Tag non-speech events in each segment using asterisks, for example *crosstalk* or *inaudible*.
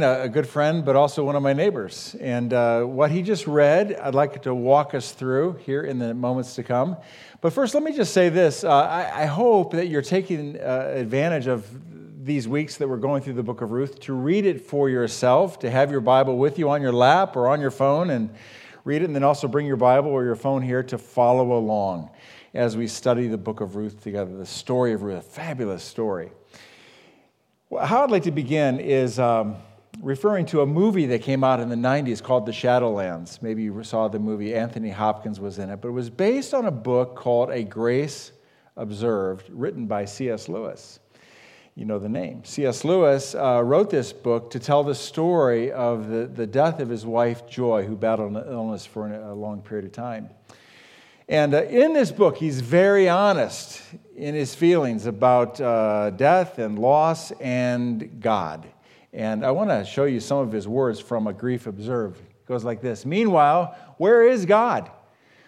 a good friend, but also one of my neighbors. And uh, what he just read, I'd like to walk us through here in the moments to come. But first, let me just say this uh, I, I, hope that you're taking uh, advantage of these weeks that we're going through the book of Ruth to read it for yourself, to have your Bible with you on your lap or on your phone and read it, and then also bring your Bible or your phone here to follow along as we study the book of Ruth together, the story of Ruth, a fabulous story. Well, how I'd like to begin is. Um, referring to a movie that came out in the 90s called The Shadowlands. Maybe you saw the movie, Anthony Hopkins was in it, but it was based on a book called A Grief Observed, written by C.S. Lewis. You know the name. C.S. Lewis uh, wrote this book to tell the story of the, the death of his wife, Joy, who battled an illness for a long period of time. And uh, in this book, he's very honest in his feelings about uh, death and loss and God. And I want to show you some of his words from A Grief Observed. It goes like this Meanwhile, where is God?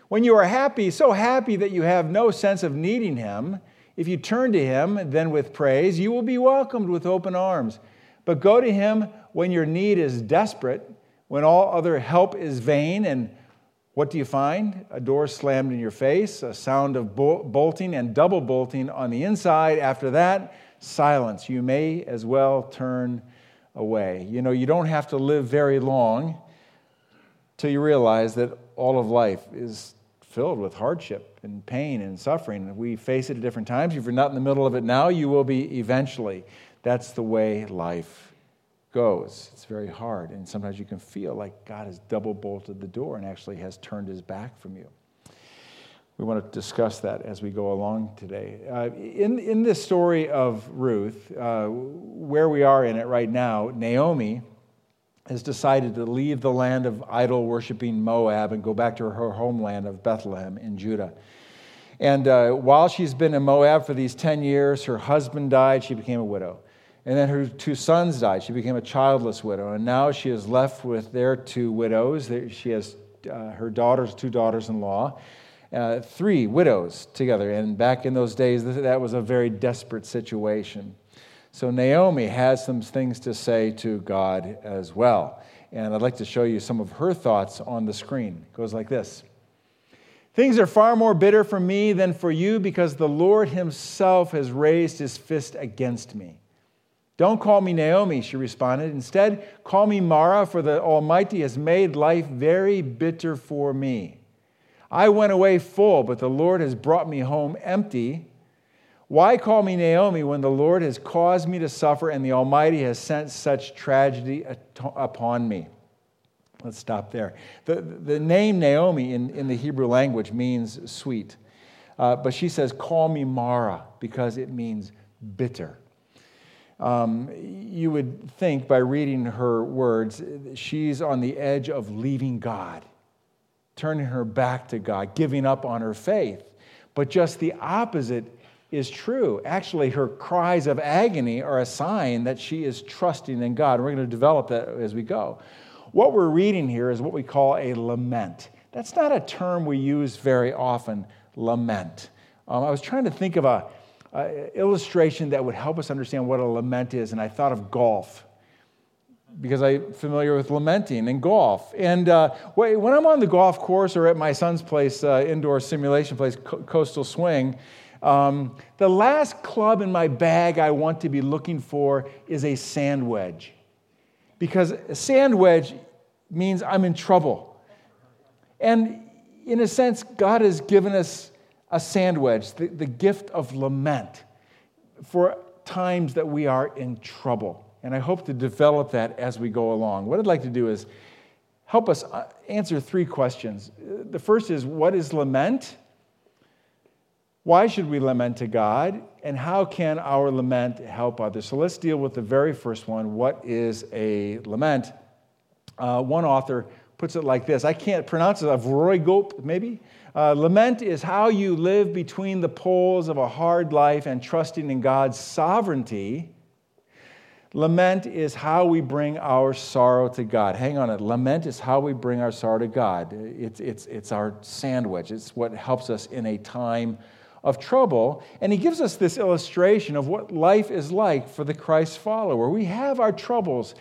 When you are happy, so happy that you have no sense of needing him, if you turn to him, then with praise, you will be welcomed with open arms. But go to him when your need is desperate, when all other help is vain, and what do you find? A door slammed in your face, a sound of bolting and double bolting on the inside. After that, silence. You may as well turn away. You know, you don't have to live very long till you realize that all of life is filled with hardship and pain and suffering. We face it at different times. If you're not in the middle of it now, you will be eventually. That's the way life goes. It's very hard. And sometimes you can feel like God has double bolted the door and actually has turned his back from you. We want to discuss that as we go along today. Uh, in, in this story of Ruth, uh, where we are in it right now, Naomi has decided to leave the land of idol worshiping Moab and go back to her homeland of Bethlehem in Judah. And uh, while she's been in Moab for these 10 years, her husband died, she became a widow. And then her two sons died, she became a childless widow. And now she is left with their two widows. She has uh, her daughters, two daughters in law uh, three widows together. And back in those days, that was a very desperate situation. So Naomi has some things to say to God as well. And I'd like to show you some of her thoughts on the screen. It goes like this Things are far more bitter for me than for you because the Lord Himself has raised His fist against me. Don't call me Naomi, she responded. Instead, call me Mara, for the Almighty has made life very bitter for me. I went away full, but the Lord has brought me home empty. Why call me Naomi when the Lord has caused me to suffer and the Almighty has sent such tragedy upon me? Let's stop there. The, the name Naomi in, in the Hebrew language means sweet. Uh, but she says, Call me Mara, because it means bitter. Um, you would think by reading her words, she's on the edge of leaving God turning her back to God, giving up on her faith. But just the opposite is true. Actually, her cries of agony are a sign that she is trusting in God. We're going to develop that as we go. What we're reading here is what we call a lament. That's not a term we use very often, lament. Um, I was trying to think of a, a illustration that would help us understand what a lament is, and I thought of golf because I'm familiar with lamenting and golf. And uh, when I'm on the golf course or at my son's place, uh, indoor simulation place, Coastal Swing, um, the last club in my bag I want to be looking for is a sand wedge. Because a sand wedge means I'm in trouble. And in a sense, God has given us a sand wedge, the, the gift of lament for times that we are in trouble. And I hope to develop that as we go along. What I'd like to do is help us uh, answer three questions. The first is what is lament? Why should we lament to God? And how can our lament help others? So let's deal with the very first one. What is a lament? Uh, one author puts it like this I can't pronounce it, Vroegop, maybe. Uh, lament is how you live between the poles of a hard life and trusting in God's sovereignty Lament is how we bring our sorrow to God. Hang on it. Lament is how we bring our sorrow to God. It's, it's, it's our sand wedge, it's what helps us in a time of trouble. And he gives us this illustration of what life is like for the Christ follower. We have our troubles,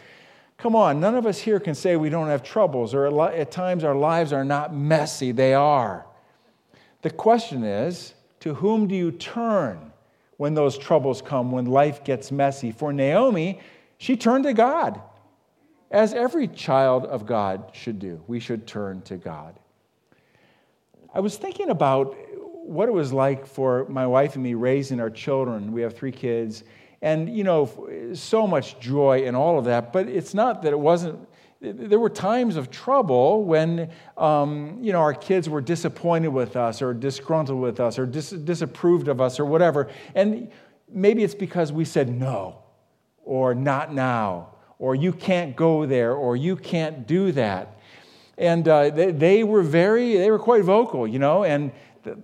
Come on, none of us here can say we don't have troubles, or at times our lives are not messy. They are. The question is to whom do you turn when those troubles come, when life gets messy? For Naomi, she turned to God, as every child of God should do. We should turn to God. I was thinking about what it was like for my wife and me raising our children. We have three kids and, you know, so much joy and all of that. But it's not that it wasn't, there were times of trouble when, um, you know, our kids were disappointed with us or disgruntled with us or dis- disapproved of us or whatever. And maybe it's because we said no or not now or you can't go there or you can't do that. And uh, they, they were very, they were quite vocal, you know, and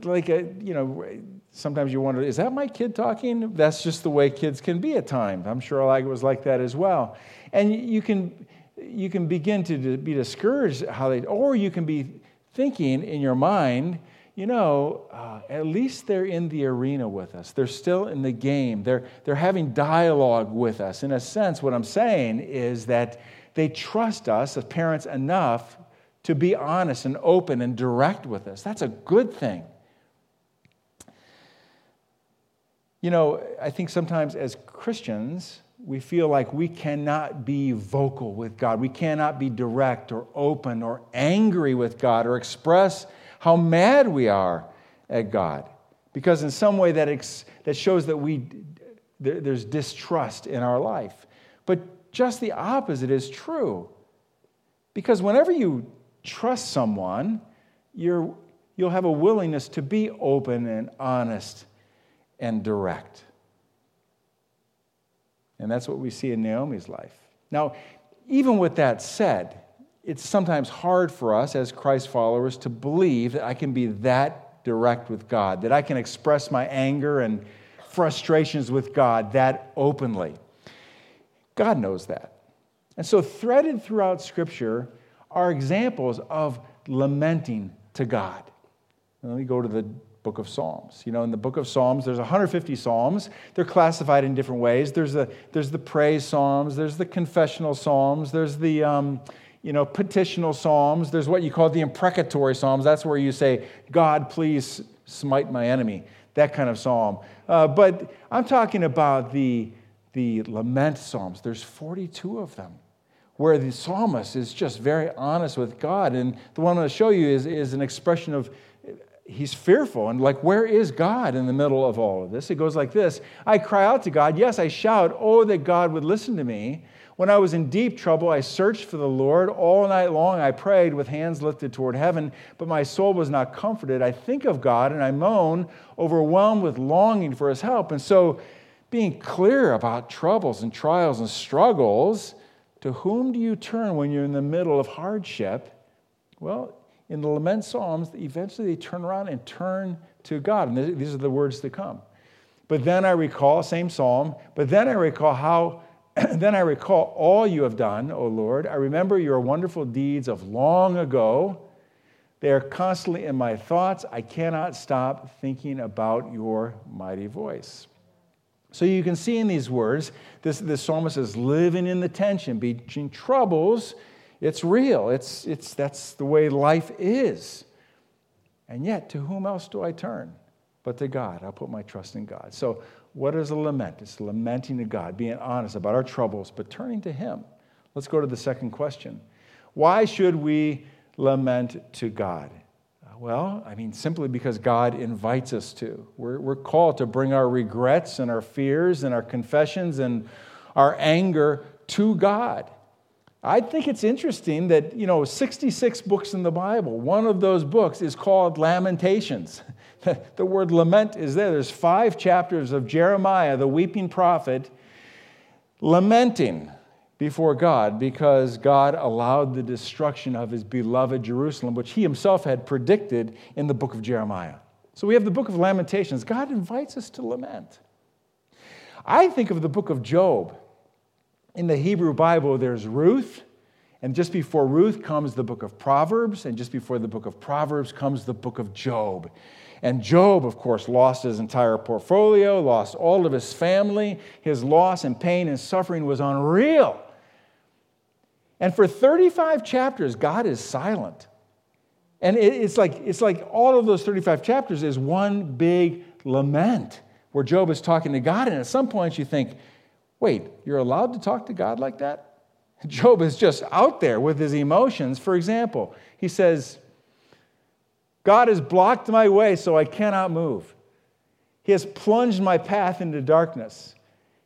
like, a, you know, sometimes you wonder, is that my kid talking? That's just the way kids can be at times. I'm sure I was like that as well. And you can, you can begin to be discouraged how they, or you can be thinking in your mind, you know, uh, at least they're in the arena with us. They're still in the game. They're, they're having dialogue with us. In a sense, what I'm saying is that they trust us as parents enough to be honest and open and direct with us. That's a good thing. You know, I think sometimes as Christians, we feel like we cannot be vocal with God. We cannot be direct or open or angry with God or express how mad we are at God. Because in some way that, ex- that shows that we, there, there's distrust in our life. But just the opposite is true. Because whenever you trust someone, you're, you'll have a willingness to be open and honest and direct. And that's what we see in Naomi's life. Now, even with that said, it's sometimes hard for us as Christ followers to believe that I can be that direct with God, that I can express my anger and frustrations with God that openly. God knows that. And so, threaded throughout Scripture are examples of lamenting to God. Let me go to the book of Psalms. You know, in the book of Psalms, there's 150 Psalms. They're classified in different ways. There's the, there's the praise Psalms, there's the confessional Psalms, there's the, um, you know, petitional Psalms, there's what you call the imprecatory Psalms. That's where you say, God, please smite my enemy, that kind of psalm. Uh, but I'm talking about the, the lament Psalms. There's 42 of them where the psalmist is just very honest with God. And the one I'm going to show you is, is an expression of he's fearful and like where is god in the middle of all of this? It goes like this i cry out to god. Yes i shout oh that god would listen to me when i was in deep trouble i searched for the lord. All night long i prayed with hands lifted toward heaven but my soul was not comforted. I think of god and i moan overwhelmed with longing for his help. And so being clear about troubles and trials and struggles to whom do you turn when you're in the middle of hardship? Well in the lament psalms, eventually they turn around and turn to God. And these are the words that come. But then I recall, same psalm, but then I recall how, *clears throat* then I recall all you have done, O Lord. I remember your wonderful deeds of long ago. They are constantly in my thoughts. I cannot stop thinking about your mighty voice. So you can see in these words, this, this psalmist is living in the tension between troubles it's real. It's, it's, that's the way life is. And yet, to whom else do I turn? But to God. I'll put my trust in God. So, what is a lament? It's lamenting to God, being honest about our troubles, but turning to Him. Let's go to the second question. Why should we lament to God? Uh, well, I mean, simply because God invites us to. We're, we're called to bring our regrets and our fears and our confessions and our anger to God. I think it's interesting that, you know, 66 books in the Bible, one of those books is called Lamentations. *laughs* the word lament is there. There's five chapters of Jeremiah, the weeping prophet, lamenting before God because God allowed the destruction of his beloved Jerusalem, which he himself had predicted in the book of Jeremiah. So we have the book of Lamentations. God invites us to lament. I think of the book of Job in the Hebrew Bible, there's Ruth, and just before Ruth comes the book of Proverbs, and just before the book of Proverbs comes the book of Job. And Job, of course, lost his entire portfolio, lost all of his family. His loss and pain and suffering was unreal. And for 35 chapters, God is silent. And it's like, it's like all of those 35 chapters is one big lament where Job is talking to God. And at some point, you think, wait, you're allowed to talk to God like that? *laughs* Job is just out there with his emotions. For example, he says, God has blocked my way so I cannot move. He has plunged my path into darkness.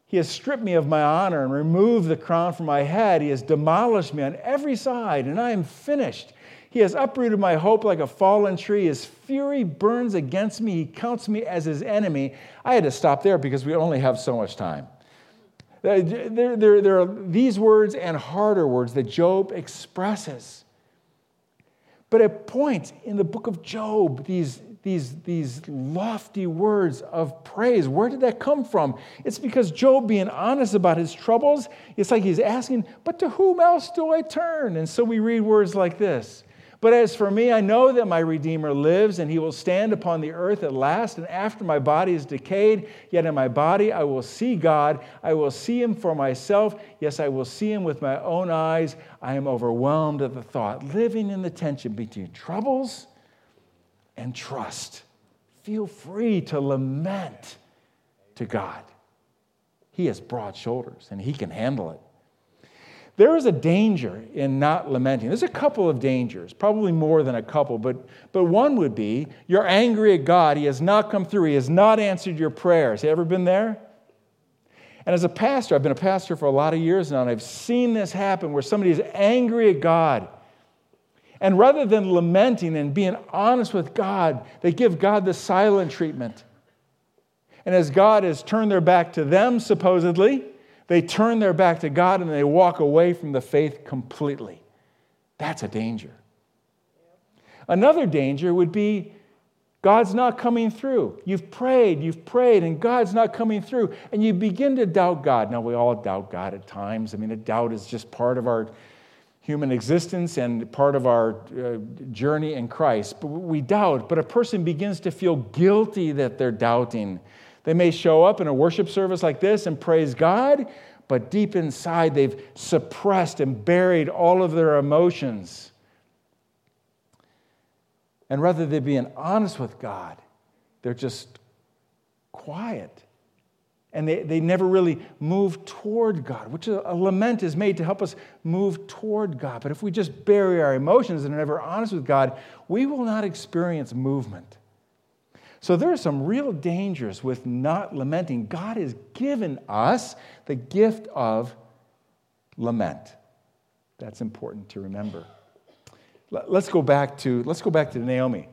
He has stripped me of my honor and removed the crown from my head. He has demolished me on every side, and I am finished. He has uprooted my hope like a fallen tree. His fury burns against me. He counts me as his enemy. I had to stop there because we only have so much time. There, there, there are these words and harder words that Job expresses. But at points in the book of Job, these, these, these lofty words of praise, where did that come from? It's because Job, being honest about his troubles, it's like he's asking, But to whom else do I turn? And so we read words like this but as for me, I know that my Redeemer lives, and he will stand upon the earth at last. And after my body is decayed, yet in my body I will see God. I will see him for myself. Yes, I will see him with my own eyes. I am overwhelmed at the thought, living in the tension between troubles and trust. Feel free to lament to God. He has broad shoulders, and he can handle it. There is a danger in not lamenting. There's a couple of dangers, probably more than a couple, but, but one would be you're angry at God. He has not come through, He has not answered your prayers. You ever been there? And as a pastor, I've been a pastor for a lot of years now, and I've seen this happen where somebody is angry at God. And rather than lamenting and being honest with God, they give God the silent treatment. And as God has turned their back to them, supposedly, they turn their back to God and they walk away from the faith completely. That's a danger. Another danger would be God's not coming through. You've prayed, you've prayed, and God's not coming through. And you begin to doubt God. Now, we all doubt God at times. I mean, a doubt is just part of our human existence and part of our uh, journey in Christ. But we doubt, but a person begins to feel guilty that they're doubting. They may show up in a worship service like this and praise God, but deep inside they've suppressed and buried all of their emotions. And rather than being honest with God, they're just quiet. And they, they never really move toward God, which a, a lament is made to help us move toward God. But if we just bury our emotions and are never honest with God, we will not experience movement. So there are some real dangers with not lamenting. God has given us the gift of lament. That's important to remember. Let's go back to let's go back to Naomi.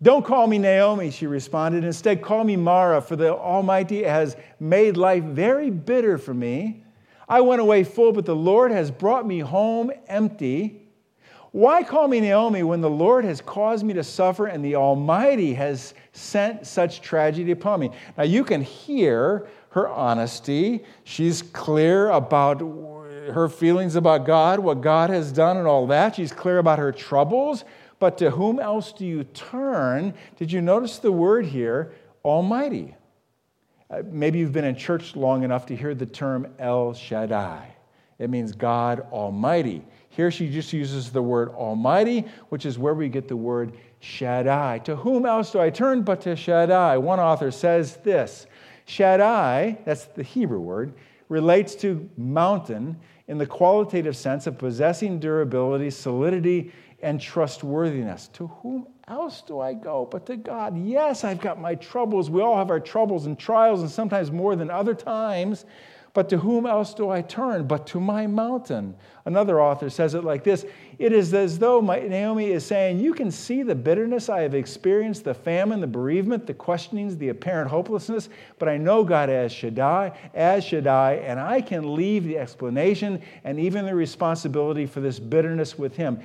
Don't call me Naomi, she responded. Instead, call me Mara, for the Almighty has made life very bitter for me. I went away full, but the Lord has brought me home empty. Why call me Naomi when the Lord has caused me to suffer and the Almighty has sent such tragedy upon me? Now you can hear her honesty. She's clear about her feelings about God, what God has done, and all that. She's clear about her troubles. But to whom else do you turn? Did you notice the word here, Almighty? Uh, maybe you've been in church long enough to hear the term El Shaddai. It means God Almighty. Here she just uses the word Almighty, which is where we get the word Shaddai. To whom else do I turn but to Shaddai? One author says this Shaddai, that's the Hebrew word, relates to mountain in the qualitative sense of possessing durability, solidity, and trustworthiness. To whom else do I go but to God? Yes, I've got my troubles. We all have our troubles and trials, and sometimes more than other times. But to whom else do I turn but to my mountain? Another author says it like this It is as though my, Naomi is saying, You can see the bitterness I have experienced, the famine, the bereavement, the questionings, the apparent hopelessness, but I know God as Shaddai, as Shaddai, and I can leave the explanation and even the responsibility for this bitterness with Him.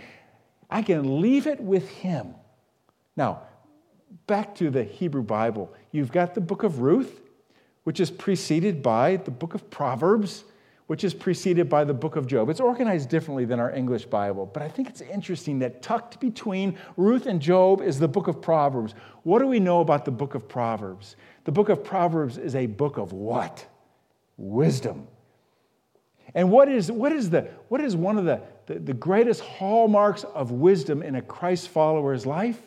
I can leave it with Him. Now, back to the Hebrew Bible. You've got the book of Ruth which is preceded by the book of Proverbs, which is preceded by the book of Job. It's organized differently than our English Bible, but I think it's interesting that tucked between Ruth and Job is the book of Proverbs. What do we know about the book of Proverbs? The book of Proverbs is a book of what? Wisdom. And what is, what is, the, what is one of the, the, the greatest hallmarks of wisdom in a Christ follower's life?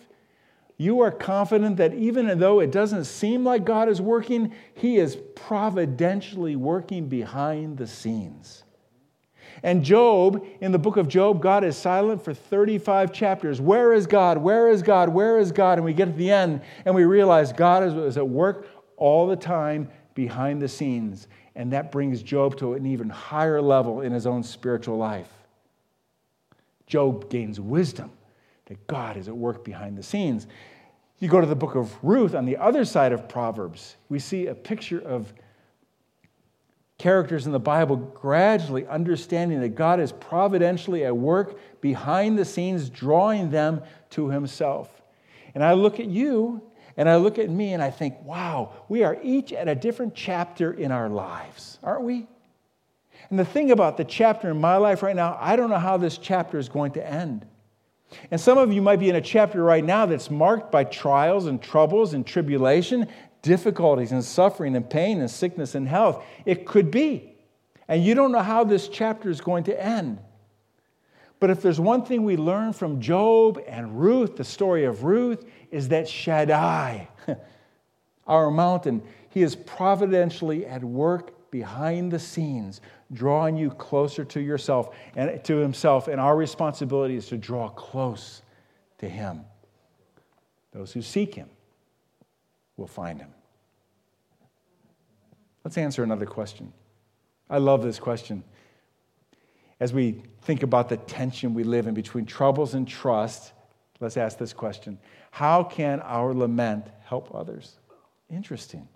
You are confident that even though it doesn't seem like God is working, He is providentially working behind the scenes. And Job, in the book of Job, God is silent for 35 chapters. Where is God? Where is God? Where is God? And we get to the end and we realize God is at work all the time behind the scenes. And that brings Job to an even higher level in his own spiritual life. Job gains wisdom that God is at work behind the scenes. You go to the book of Ruth on the other side of Proverbs, we see a picture of characters in the Bible gradually understanding that God is providentially at work behind the scenes, drawing them to Himself. And I look at you and I look at me and I think, wow, we are each at a different chapter in our lives, aren't we? And the thing about the chapter in my life right now, I don't know how this chapter is going to end. And some of you might be in a chapter right now that's marked by trials and troubles and tribulation, difficulties and suffering and pain and sickness and health. It could be. And you don't know how this chapter is going to end. But if there's one thing we learn from Job and Ruth, the story of Ruth, is that Shaddai, *laughs* our mountain, he is providentially at work behind the scenes, drawing you closer to yourself and to himself. And our responsibility is to draw close to him. Those who seek him will find him. Let's answer another question. I love this question. As we think about the tension we live in between troubles and trust, let's ask this question How can our lament help others? Interesting.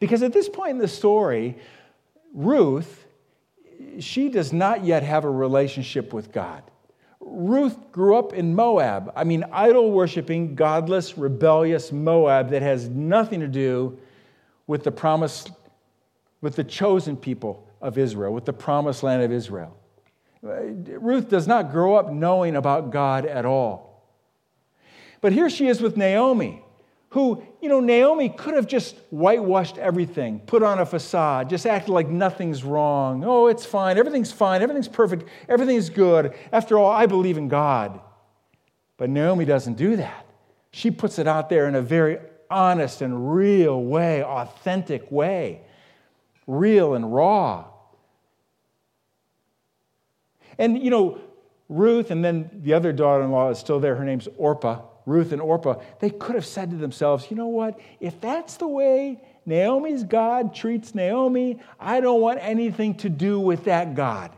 Because at this point in the story, Ruth, she does not yet have a relationship with God. Ruth grew up in Moab. I mean, idol worshiping, godless, rebellious Moab that has nothing to do with the promise, with the chosen people of Israel, with the promised land of Israel. Ruth does not grow up knowing about God at all. But here she is with Naomi, who, you know, Naomi could have just whitewashed everything, put on a facade, just acted like nothing's wrong. Oh, it's fine. Everything's fine. Everything's perfect. Everything's good. After all, I believe in God. But Naomi doesn't do that. She puts it out there in a very honest and real way, authentic way, real and raw. And, you know, Ruth and then the other daughter in law is still there. Her name's Orpah. Ruth and Orpah, they could have said to themselves, you know what? If that's the way Naomi's God treats Naomi, I don't want anything to do with that God.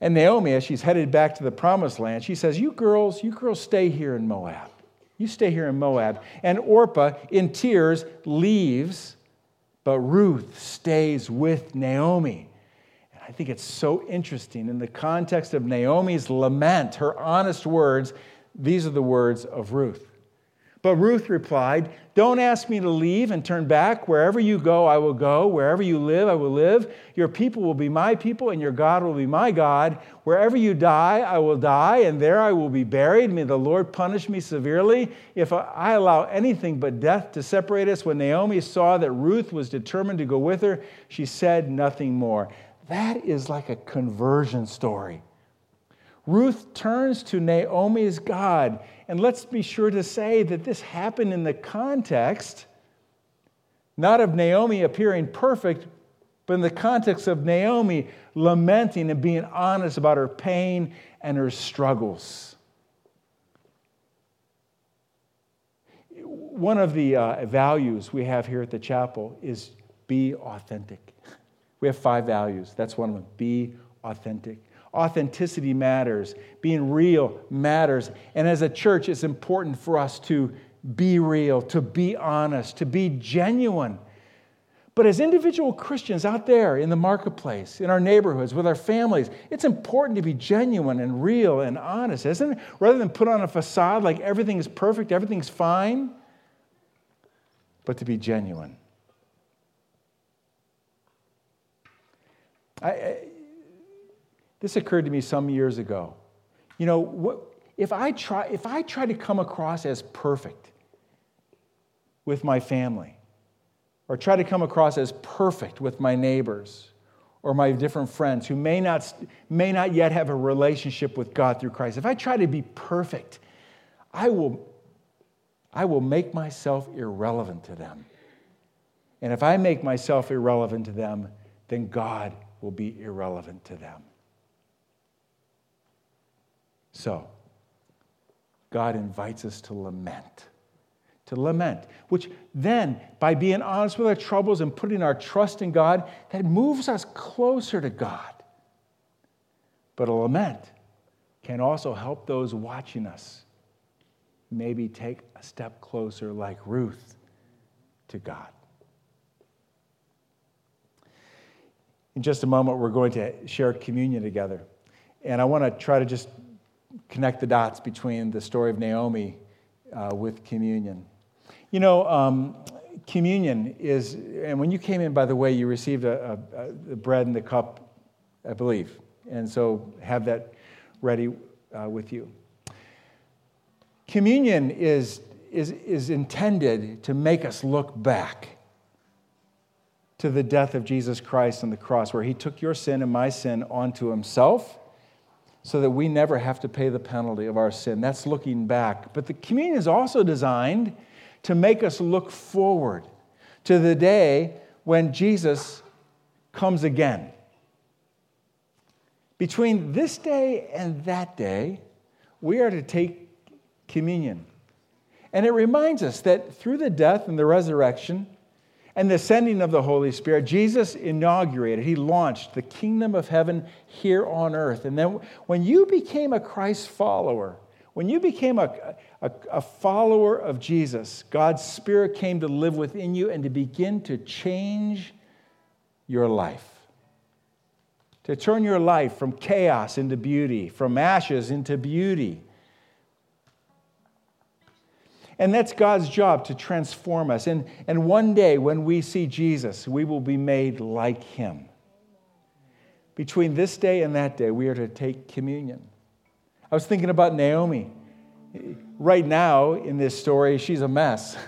And Naomi, as she's headed back to the promised land, she says, You girls, you girls stay here in Moab. You stay here in Moab. And Orpah, in tears, leaves, but Ruth stays with Naomi. And I think it's so interesting in the context of Naomi's lament, her honest words, these are the words of Ruth. But Ruth replied, Don't ask me to leave and turn back. Wherever you go, I will go. Wherever you live, I will live. Your people will be my people, and your God will be my God. Wherever you die, I will die, and there I will be buried. May the Lord punish me severely if I allow anything but death to separate us. When Naomi saw that Ruth was determined to go with her, she said nothing more. That is like a conversion story. Ruth turns to Naomi's God. And let's be sure to say that this happened in the context not of Naomi appearing perfect, but in the context of Naomi lamenting and being honest about her pain and her struggles. One of the uh, values we have here at the chapel is be authentic. *laughs* We have five values. That's one of them be authentic. Authenticity matters. Being real matters. And as a church, it's important for us to be real, to be honest, to be genuine. But as individual Christians out there in the marketplace, in our neighborhoods, with our families, it's important to be genuine and real and honest, isn't it? Rather than put on a facade like everything is perfect, everything's fine, but to be genuine. I, this occurred to me some years ago. You know, what, if, I try, if I try to come across as perfect with my family, or try to come across as perfect with my neighbors, or my different friends who may not, may not yet have a relationship with God through Christ, if I try to be perfect, I will, I will make myself irrelevant to them. And if I make myself irrelevant to them, then God will be irrelevant to them. So, God invites us to lament. To lament, which then, by being honest with our troubles and putting our trust in God, that moves us closer to God. But a lament can also help those watching us maybe take a step closer, like Ruth, to God. In just a moment, we're going to share communion together. And I want to try to just connect the dots between the story of Naomi uh, with communion. You know, um, communion is, and when you came in, by the way, you received a, a, a bread and the cup, I believe. And so have that ready uh, with you. Communion is, is, is intended to make us look back to the death of Jesus Christ on the cross, where he took your sin and my sin onto himself so that we never have to pay the penalty of our sin. That's looking back. But the communion is also designed to make us look forward to the day when Jesus comes again. Between this day and that day, we are to take communion. And it reminds us that through the death and the resurrection, and the sending of the Holy Spirit, Jesus inaugurated, he launched the kingdom of heaven here on earth. And then when you became a Christ follower, when you became a, a, a, follower of Jesus, God's Spirit came to live within you and to begin to change your life. To turn your life from chaos into beauty, from ashes into beauty and that's God's job to transform us. And, and one day when we see Jesus, we will be made like him. Between this day and that day, we are to take communion. I was thinking about Naomi. Right now, in this story, she's a mess.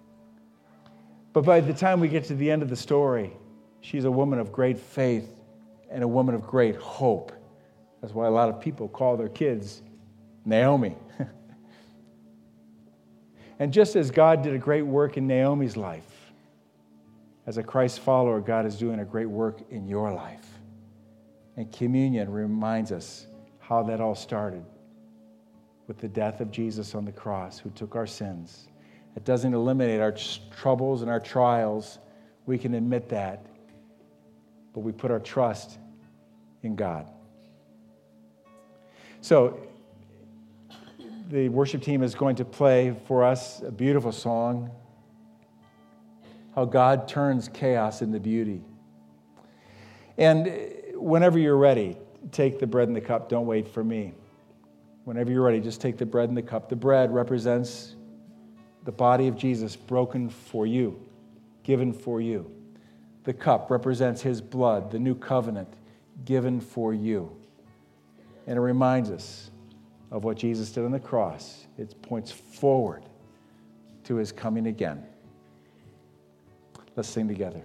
*laughs* but by the time we get to the end of the story, she's a woman of great faith and a woman of great hope. That's why a lot of people call their kids Naomi. And just as God did a great work in Naomi's life, as a Christ follower, God is doing a great work in your life. And communion reminds us how that all started with the death of Jesus on the cross, who took our sins. It doesn't eliminate our troubles and our trials. We can admit that. But we put our trust in God. So, the worship team is going to play for us a beautiful song how God turns chaos into beauty. And whenever you're ready, take the bread and the cup. Don't wait for me. Whenever you're ready, just take the bread and the cup. The bread represents the body of Jesus broken for you, given for you. The cup represents his blood, the new covenant given for you. And it reminds us of what Jesus did on the cross. It points forward to his coming again. Let's sing together.